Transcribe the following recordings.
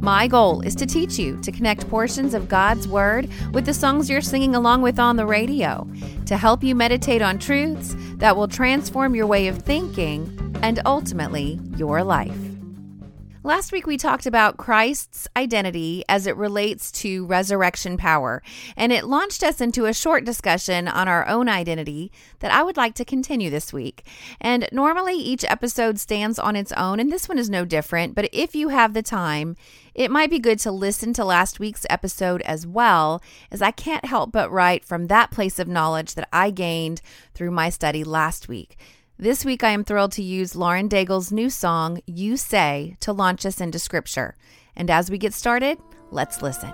My goal is to teach you to connect portions of God's Word with the songs you're singing along with on the radio, to help you meditate on truths that will transform your way of thinking and ultimately your life. Last week, we talked about Christ's identity as it relates to resurrection power, and it launched us into a short discussion on our own identity that I would like to continue this week. And normally, each episode stands on its own, and this one is no different, but if you have the time, it might be good to listen to last week's episode as well, as I can't help but write from that place of knowledge that I gained through my study last week. This week, I am thrilled to use Lauren Daigle's new song, You Say, to launch us into scripture. And as we get started, let's listen.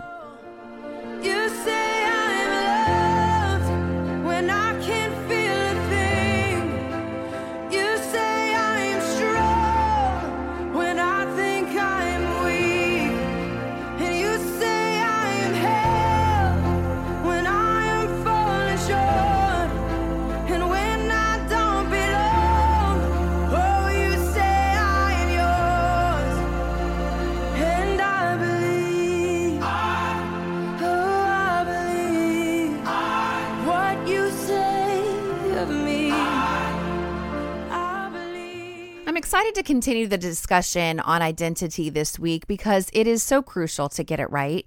Excited to continue the discussion on identity this week because it is so crucial to get it right.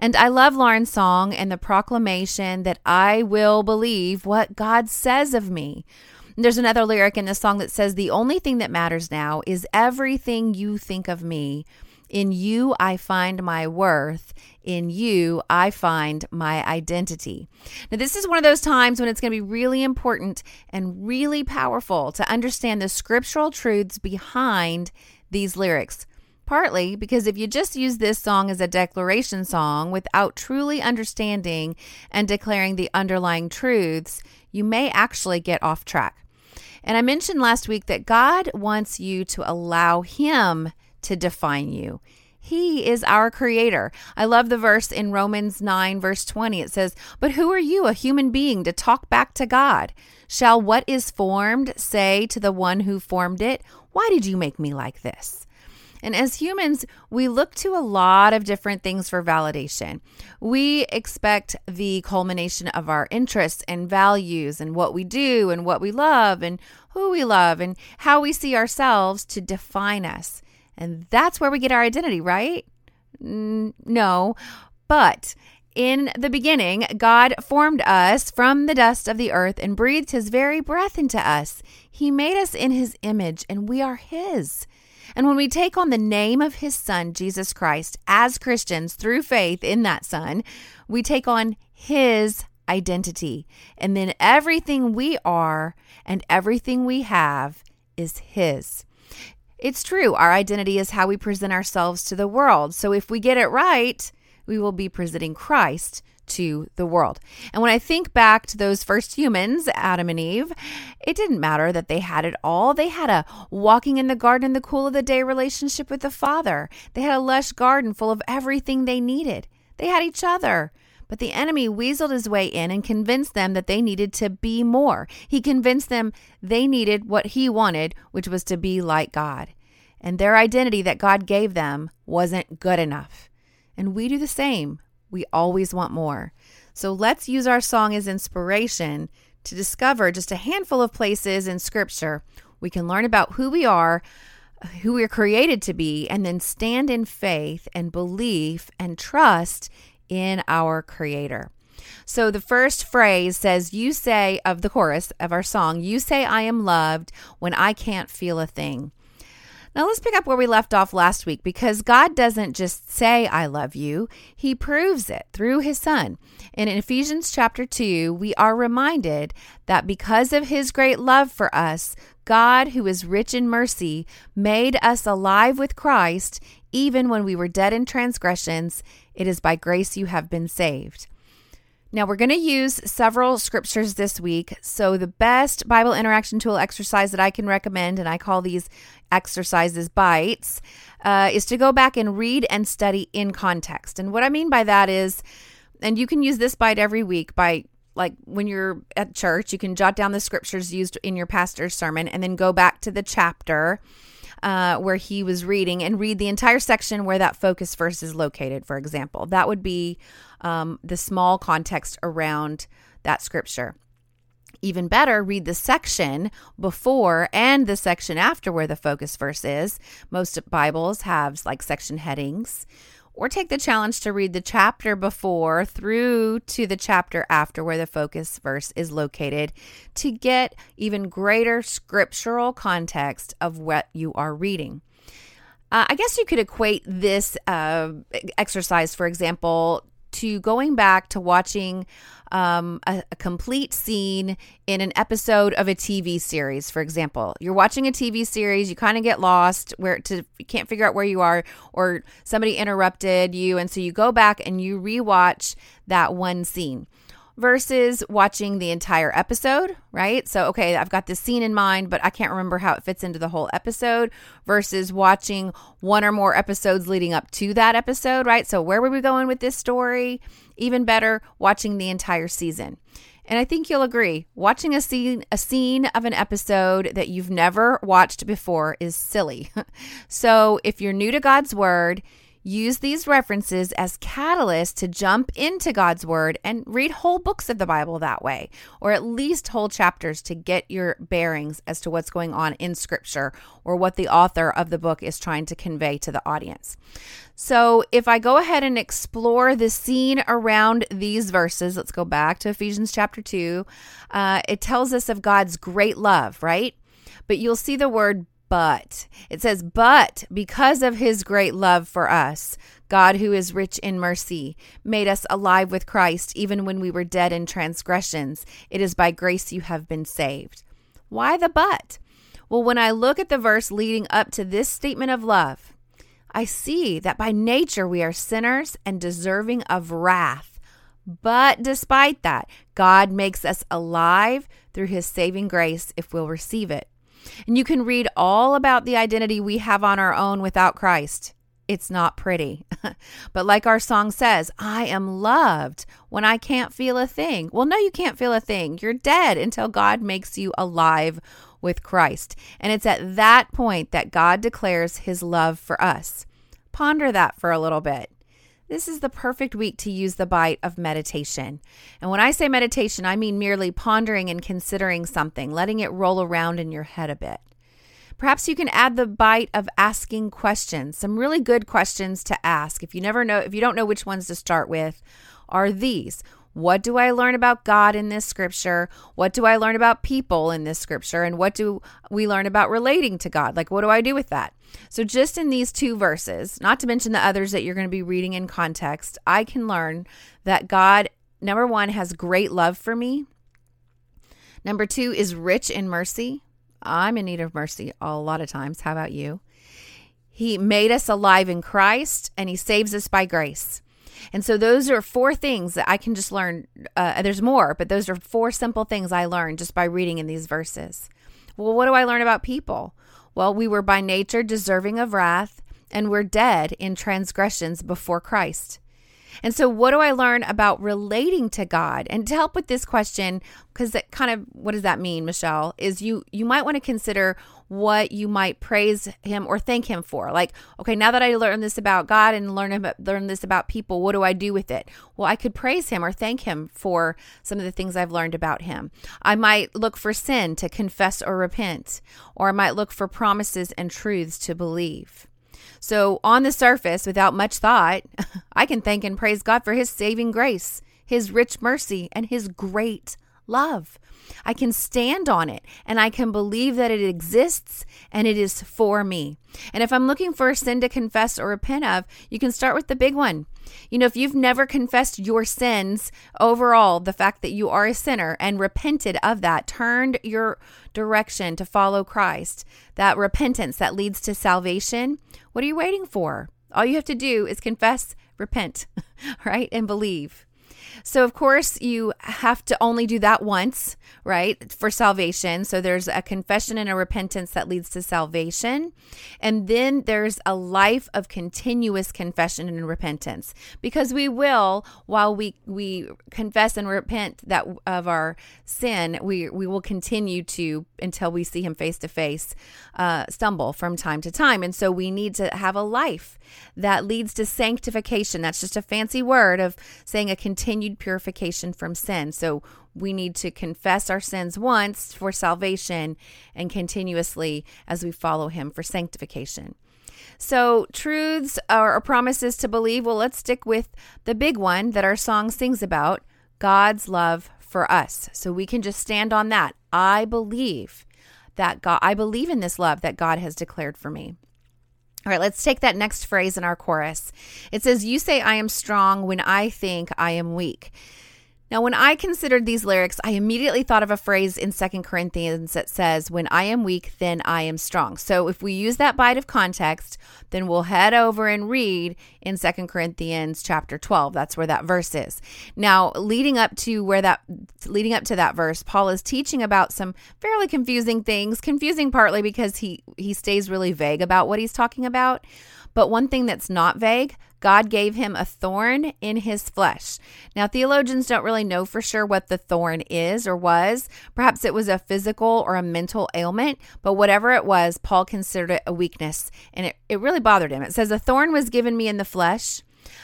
And I love Lauren's song and the proclamation that I will believe what God says of me. There's another lyric in the song that says, The only thing that matters now is everything you think of me in you, I find my worth. In you, I find my identity. Now, this is one of those times when it's going to be really important and really powerful to understand the scriptural truths behind these lyrics. Partly because if you just use this song as a declaration song without truly understanding and declaring the underlying truths, you may actually get off track. And I mentioned last week that God wants you to allow Him to define you. He is our creator. I love the verse in Romans 9, verse 20. It says, But who are you, a human being, to talk back to God? Shall what is formed say to the one who formed it, Why did you make me like this? And as humans, we look to a lot of different things for validation. We expect the culmination of our interests and values and what we do and what we love and who we love and how we see ourselves to define us. And that's where we get our identity, right? No. But in the beginning, God formed us from the dust of the earth and breathed his very breath into us. He made us in his image, and we are his. And when we take on the name of his son, Jesus Christ, as Christians through faith in that son, we take on his identity. And then everything we are and everything we have is his. It's true. Our identity is how we present ourselves to the world. So if we get it right, we will be presenting Christ to the world. And when I think back to those first humans, Adam and Eve, it didn't matter that they had it all. They had a walking in the garden in the cool of the day relationship with the Father, they had a lush garden full of everything they needed. They had each other. But the enemy weaseled his way in and convinced them that they needed to be more. He convinced them they needed what he wanted, which was to be like God. And their identity that God gave them wasn't good enough. And we do the same. We always want more. So let's use our song as inspiration to discover just a handful of places in Scripture we can learn about who we are, who we're created to be, and then stand in faith and belief and trust in our Creator. So the first phrase says, You say of the chorus of our song, You say I am loved when I can't feel a thing. Now let's pick up where we left off last week because God doesn't just say, I love you, He proves it through His Son. And in Ephesians chapter 2, we are reminded that because of His great love for us, God, who is rich in mercy, made us alive with Christ even when we were dead in transgressions. It is by grace you have been saved. Now, we're going to use several scriptures this week. So, the best Bible interaction tool exercise that I can recommend, and I call these exercises bites, uh, is to go back and read and study in context. And what I mean by that is, and you can use this bite every week by like when you're at church, you can jot down the scriptures used in your pastor's sermon and then go back to the chapter uh, where he was reading and read the entire section where that focus verse is located, for example. That would be um, the small context around that scripture. Even better, read the section before and the section after where the focus verse is. Most Bibles have like section headings. Or take the challenge to read the chapter before through to the chapter after where the focus verse is located to get even greater scriptural context of what you are reading. Uh, I guess you could equate this uh, exercise, for example, to going back to watching um, a, a, complete scene in an episode of a TV series, for example. You're watching a TV series, you kind of get lost where to you can't figure out where you are, or somebody interrupted you, and so you go back and you rewatch that one scene versus watching the entire episode, right? So, okay, I've got this scene in mind, but I can't remember how it fits into the whole episode versus watching one or more episodes leading up to that episode, right? So, where were we going with this story? Even better, watching the entire season. And I think you'll agree, watching a scene a scene of an episode that you've never watched before is silly. so, if you're new to God's word, Use these references as catalysts to jump into God's Word and read whole books of the Bible that way, or at least whole chapters to get your bearings as to what's going on in Scripture or what the author of the book is trying to convey to the audience. So, if I go ahead and explore the scene around these verses, let's go back to Ephesians chapter 2. Uh, it tells us of God's great love, right? But you'll see the word but. It says, But because of his great love for us, God, who is rich in mercy, made us alive with Christ even when we were dead in transgressions. It is by grace you have been saved. Why the but? Well, when I look at the verse leading up to this statement of love, I see that by nature we are sinners and deserving of wrath. But despite that, God makes us alive through his saving grace if we'll receive it. And you can read all about the identity we have on our own without Christ. It's not pretty. but like our song says, I am loved when I can't feel a thing. Well, no, you can't feel a thing. You're dead until God makes you alive with Christ. And it's at that point that God declares his love for us. Ponder that for a little bit. This is the perfect week to use the bite of meditation. And when I say meditation, I mean merely pondering and considering something, letting it roll around in your head a bit. Perhaps you can add the bite of asking questions, some really good questions to ask. If you never know, if you don't know which ones to start with, are these what do I learn about God in this scripture? What do I learn about people in this scripture? And what do we learn about relating to God? Like, what do I do with that? So, just in these two verses, not to mention the others that you're going to be reading in context, I can learn that God, number one, has great love for me. Number two, is rich in mercy. I'm in need of mercy a lot of times. How about you? He made us alive in Christ and he saves us by grace. And so those are four things that I can just learn. Uh, there's more, but those are four simple things I learned just by reading in these verses. Well, what do I learn about people? Well, we were by nature deserving of wrath, and we're dead in transgressions before Christ. And so, what do I learn about relating to God? And to help with this question, because that kind of what does that mean, Michelle? Is you you might want to consider what you might praise him or thank him for. Like, okay, now that I learned this about God and learn about learn this about people, what do I do with it? Well, I could praise him or thank him for some of the things I've learned about him. I might look for sin to confess or repent, or I might look for promises and truths to believe. So, on the surface, without much thought, I can thank and praise God for his saving grace his rich mercy, and his great love. I can stand on it and I can believe that it exists and it is for me. And if I'm looking for a sin to confess or repent of, you can start with the big one. You know, if you've never confessed your sins overall, the fact that you are a sinner and repented of that, turned your direction to follow Christ, that repentance that leads to salvation, what are you waiting for? All you have to do is confess, repent, right? And believe. So, of course, you have to only do that once, right, for salvation. So, there's a confession and a repentance that leads to salvation. And then there's a life of continuous confession and repentance because we will, while we, we confess and repent that of our sin, we, we will continue to, until we see Him face to face, uh, stumble from time to time. And so, we need to have a life that leads to sanctification. That's just a fancy word of saying a continued purification from sin. So we need to confess our sins once for salvation and continuously as we follow Him for sanctification. So, truths or promises to believe. Well, let's stick with the big one that our song sings about God's love for us. So, we can just stand on that. I believe that God, I believe in this love that God has declared for me. All right, let's take that next phrase in our chorus. It says, You say I am strong when I think I am weak. Now, when I considered these lyrics, I immediately thought of a phrase in Second Corinthians that says, When I am weak, then I am strong. So if we use that bite of context, then we'll head over and read in Second Corinthians chapter 12. That's where that verse is. Now, leading up to where that leading up to that verse, Paul is teaching about some fairly confusing things, confusing partly because he he stays really vague about what he's talking about. But one thing that's not vague, God gave him a thorn in his flesh. Now, theologians don't really know for sure what the thorn is or was. Perhaps it was a physical or a mental ailment, but whatever it was, Paul considered it a weakness and it, it really bothered him. It says, A thorn was given me in the flesh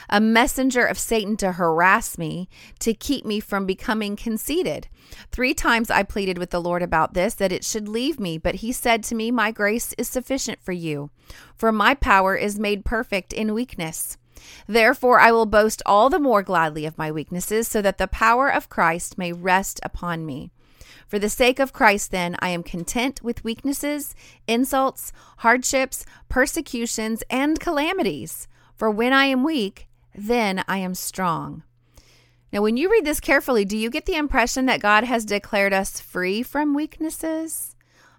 a messenger of Satan to harass me, to keep me from becoming conceited. Three times I pleaded with the Lord about this, that it should leave me, but he said to me, My grace is sufficient for you, for my power is made perfect in weakness. Therefore, I will boast all the more gladly of my weaknesses, so that the power of Christ may rest upon me. For the sake of Christ, then, I am content with weaknesses, insults, hardships, persecutions, and calamities. For when I am weak, then I am strong. Now, when you read this carefully, do you get the impression that God has declared us free from weaknesses?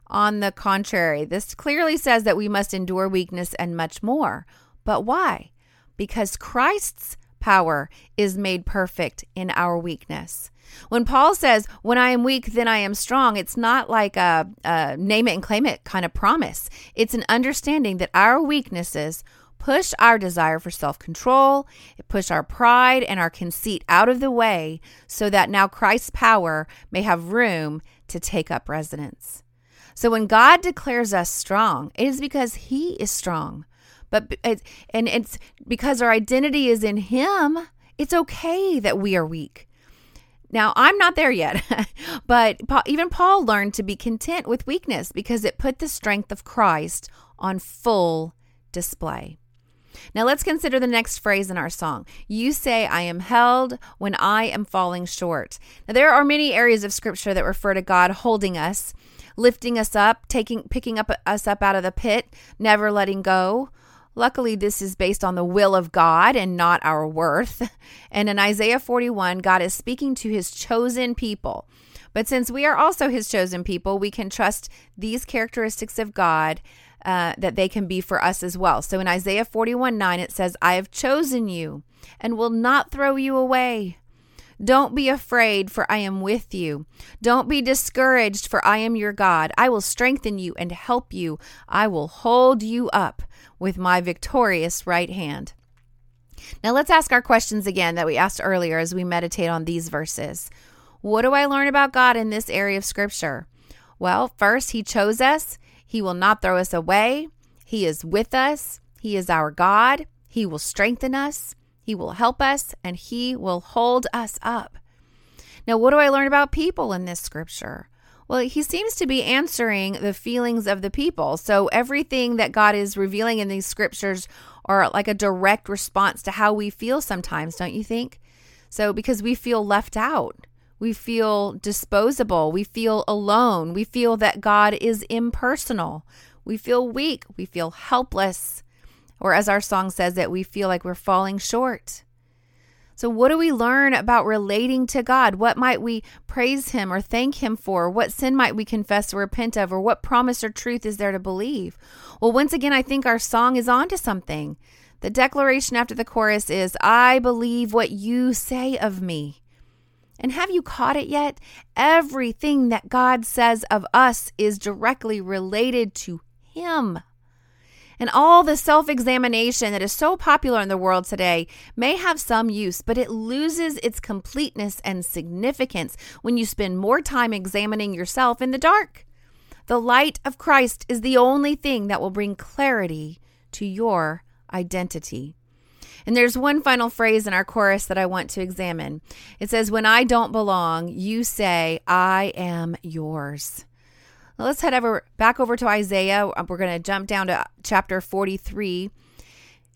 On the contrary, this clearly says that we must endure weakness and much more. But why? Because Christ's power is made perfect in our weakness. When Paul says, When I am weak, then I am strong, it's not like a, a name it and claim it kind of promise. It's an understanding that our weaknesses push our desire for self control, push our pride and our conceit out of the way so that now Christ's power may have room to take up residence. So when God declares us strong, it is because He is strong. But it, and it's because our identity is in Him, it's okay that we are weak. Now, I'm not there yet, but even Paul learned to be content with weakness because it put the strength of Christ on full display. Now let's consider the next phrase in our song. You say, I am held when I am falling short. Now there are many areas of scripture that refer to God holding us, lifting us up, taking picking up us up out of the pit, never letting go. Luckily, this is based on the will of God and not our worth. And in Isaiah 41, God is speaking to his chosen people. But since we are also his chosen people, we can trust these characteristics of God uh, that they can be for us as well. So in Isaiah 41 9, it says, I have chosen you and will not throw you away. Don't be afraid, for I am with you. Don't be discouraged, for I am your God. I will strengthen you and help you. I will hold you up with my victorious right hand. Now let's ask our questions again that we asked earlier as we meditate on these verses. What do I learn about God in this area of Scripture? Well, first, He chose us. He will not throw us away. He is with us. He is our God. He will strengthen us. He will help us and He will hold us up. Now, what do I learn about people in this scripture? Well, he seems to be answering the feelings of the people. So, everything that God is revealing in these scriptures are like a direct response to how we feel sometimes, don't you think? So, because we feel left out, we feel disposable, we feel alone, we feel that God is impersonal, we feel weak, we feel helpless, or as our song says that we feel like we're falling short. So, what do we learn about relating to God? What might we praise Him or thank Him for? What sin might we confess or repent of? Or what promise or truth is there to believe? Well, once again, I think our song is on to something. The declaration after the chorus is, I believe what you say of me. And have you caught it yet? Everything that God says of us is directly related to Him. And all the self examination that is so popular in the world today may have some use, but it loses its completeness and significance when you spend more time examining yourself in the dark. The light of Christ is the only thing that will bring clarity to your identity. And there's one final phrase in our chorus that I want to examine. It says, When I don't belong, you say, I am yours. Let's head over back over to Isaiah. Uh, we're going to jump down to chapter 43.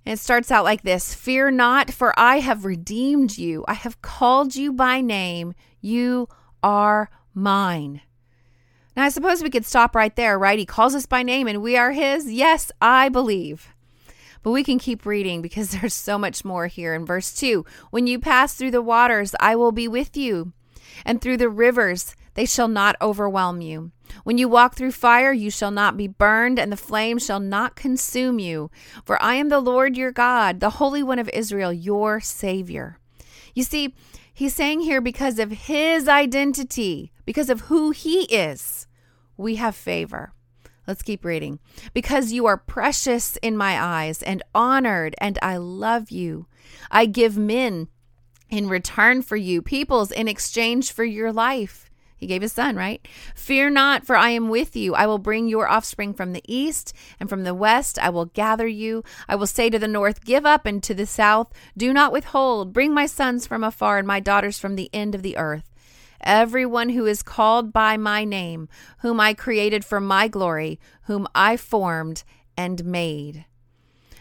And it starts out like this Fear not, for I have redeemed you. I have called you by name. You are mine. Now, I suppose we could stop right there, right? He calls us by name and we are his. Yes, I believe. But we can keep reading because there's so much more here in verse 2. When you pass through the waters, I will be with you, and through the rivers, they shall not overwhelm you. When you walk through fire, you shall not be burned, and the flame shall not consume you. For I am the Lord your God, the Holy One of Israel, your Savior. You see, he's saying here because of his identity, because of who he is, we have favor. Let's keep reading. Because you are precious in my eyes and honored, and I love you. I give men in return for you, peoples in exchange for your life. He gave his son, right? Fear not, for I am with you. I will bring your offspring from the east and from the west. I will gather you. I will say to the north, Give up, and to the south, Do not withhold. Bring my sons from afar and my daughters from the end of the earth. Everyone who is called by my name, whom I created for my glory, whom I formed and made.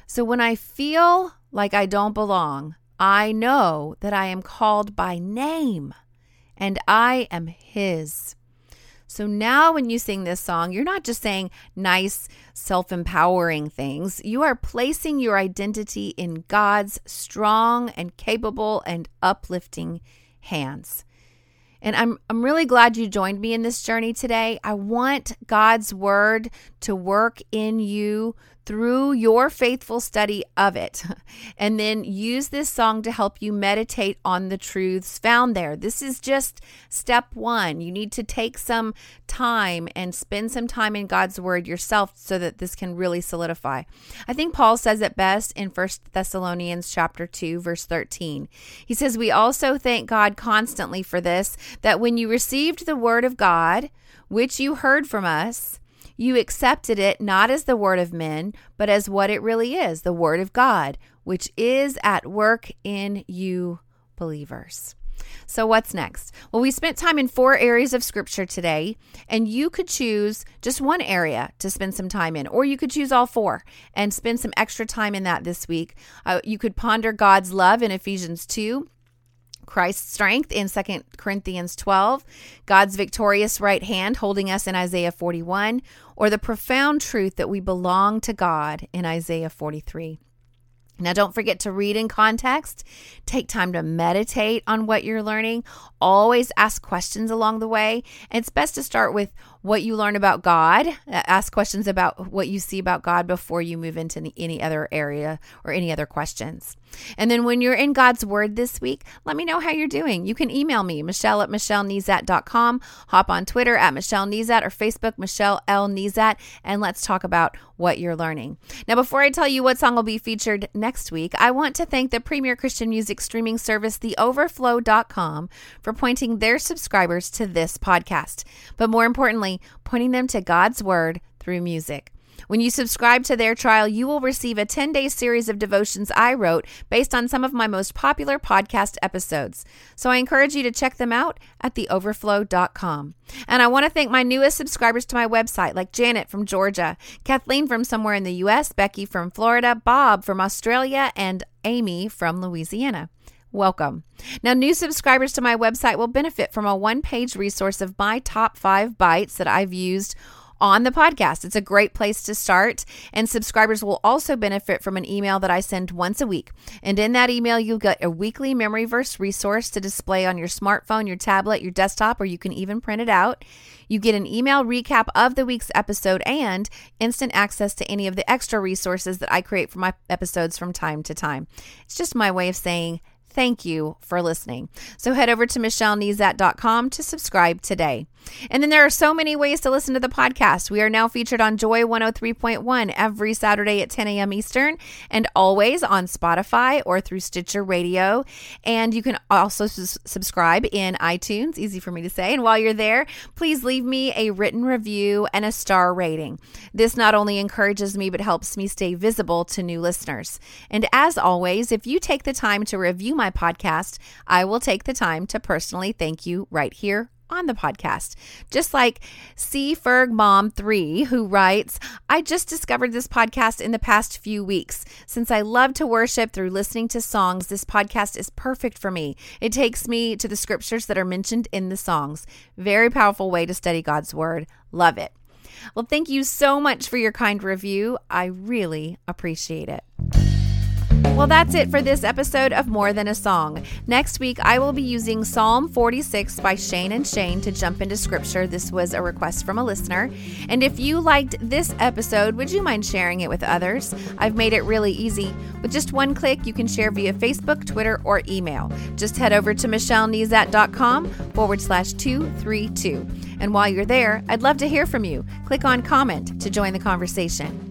So when I feel like I don't belong, I know that I am called by name and I am His. So now, when you sing this song, you're not just saying nice, self empowering things. You are placing your identity in God's strong and capable and uplifting hands. And I'm, I'm really glad you joined me in this journey today. I want God's word to work in you through your faithful study of it. And then use this song to help you meditate on the truths found there. This is just step one. You need to take some time and spend some time in God's word yourself so that this can really solidify. I think Paul says it best in 1 Thessalonians chapter 2 verse 13. He says, "We also thank God constantly for this that when you received the word of God, which you heard from us, you accepted it not as the word of men, but as what it really is the word of God, which is at work in you believers. So, what's next? Well, we spent time in four areas of scripture today, and you could choose just one area to spend some time in, or you could choose all four and spend some extra time in that this week. Uh, you could ponder God's love in Ephesians 2 Christ's strength in 2 Corinthians 12, God's victorious right hand holding us in Isaiah 41, or the profound truth that we belong to God in Isaiah 43. Now, don't forget to read in context. Take time to meditate on what you're learning. Always ask questions along the way. And it's best to start with what you learn about God. Ask questions about what you see about God before you move into any other area or any other questions. And then when you're in God's Word this week, let me know how you're doing. You can email me, Michelle at MichelleNezat.com, hop on Twitter at Michelle Nezat or Facebook, Michelle L. Nezat, and let's talk about what you're learning. Now, before I tell you what song will be featured next week, I want to thank the premier Christian music streaming service, TheOverflow.com, for pointing their subscribers to this podcast. But more importantly, pointing them to God's Word through music. When you subscribe to their trial, you will receive a 10 day series of devotions I wrote based on some of my most popular podcast episodes. So I encourage you to check them out at theoverflow.com. And I want to thank my newest subscribers to my website, like Janet from Georgia, Kathleen from somewhere in the U.S., Becky from Florida, Bob from Australia, and Amy from Louisiana. Welcome. Now, new subscribers to my website will benefit from a one page resource of my top five bites that I've used on the podcast. It's a great place to start. And subscribers will also benefit from an email that I send once a week. And in that email, you'll get a weekly memory verse resource to display on your smartphone, your tablet, your desktop, or you can even print it out. You get an email recap of the week's episode and instant access to any of the extra resources that I create for my episodes from time to time. It's just my way of saying, Thank you for listening. So head over to michellenezat.com to subscribe today. And then there are so many ways to listen to the podcast. We are now featured on Joy 103.1 every Saturday at 10 a.m. Eastern and always on Spotify or through Stitcher Radio. And you can also subscribe in iTunes, easy for me to say. And while you're there, please leave me a written review and a star rating. This not only encourages me, but helps me stay visible to new listeners. And as always, if you take the time to review my podcast, I will take the time to personally thank you right here on the podcast. Just like C Ferg Mom 3, who writes, I just discovered this podcast in the past few weeks. Since I love to worship through listening to songs, this podcast is perfect for me. It takes me to the scriptures that are mentioned in the songs. Very powerful way to study God's word. Love it. Well, thank you so much for your kind review. I really appreciate it. Well, that's it for this episode of More Than a Song. Next week, I will be using Psalm 46 by Shane and Shane to jump into scripture. This was a request from a listener. And if you liked this episode, would you mind sharing it with others? I've made it really easy. With just one click, you can share via Facebook, Twitter, or email. Just head over to michellenezat.com forward slash 232. And while you're there, I'd love to hear from you. Click on comment to join the conversation.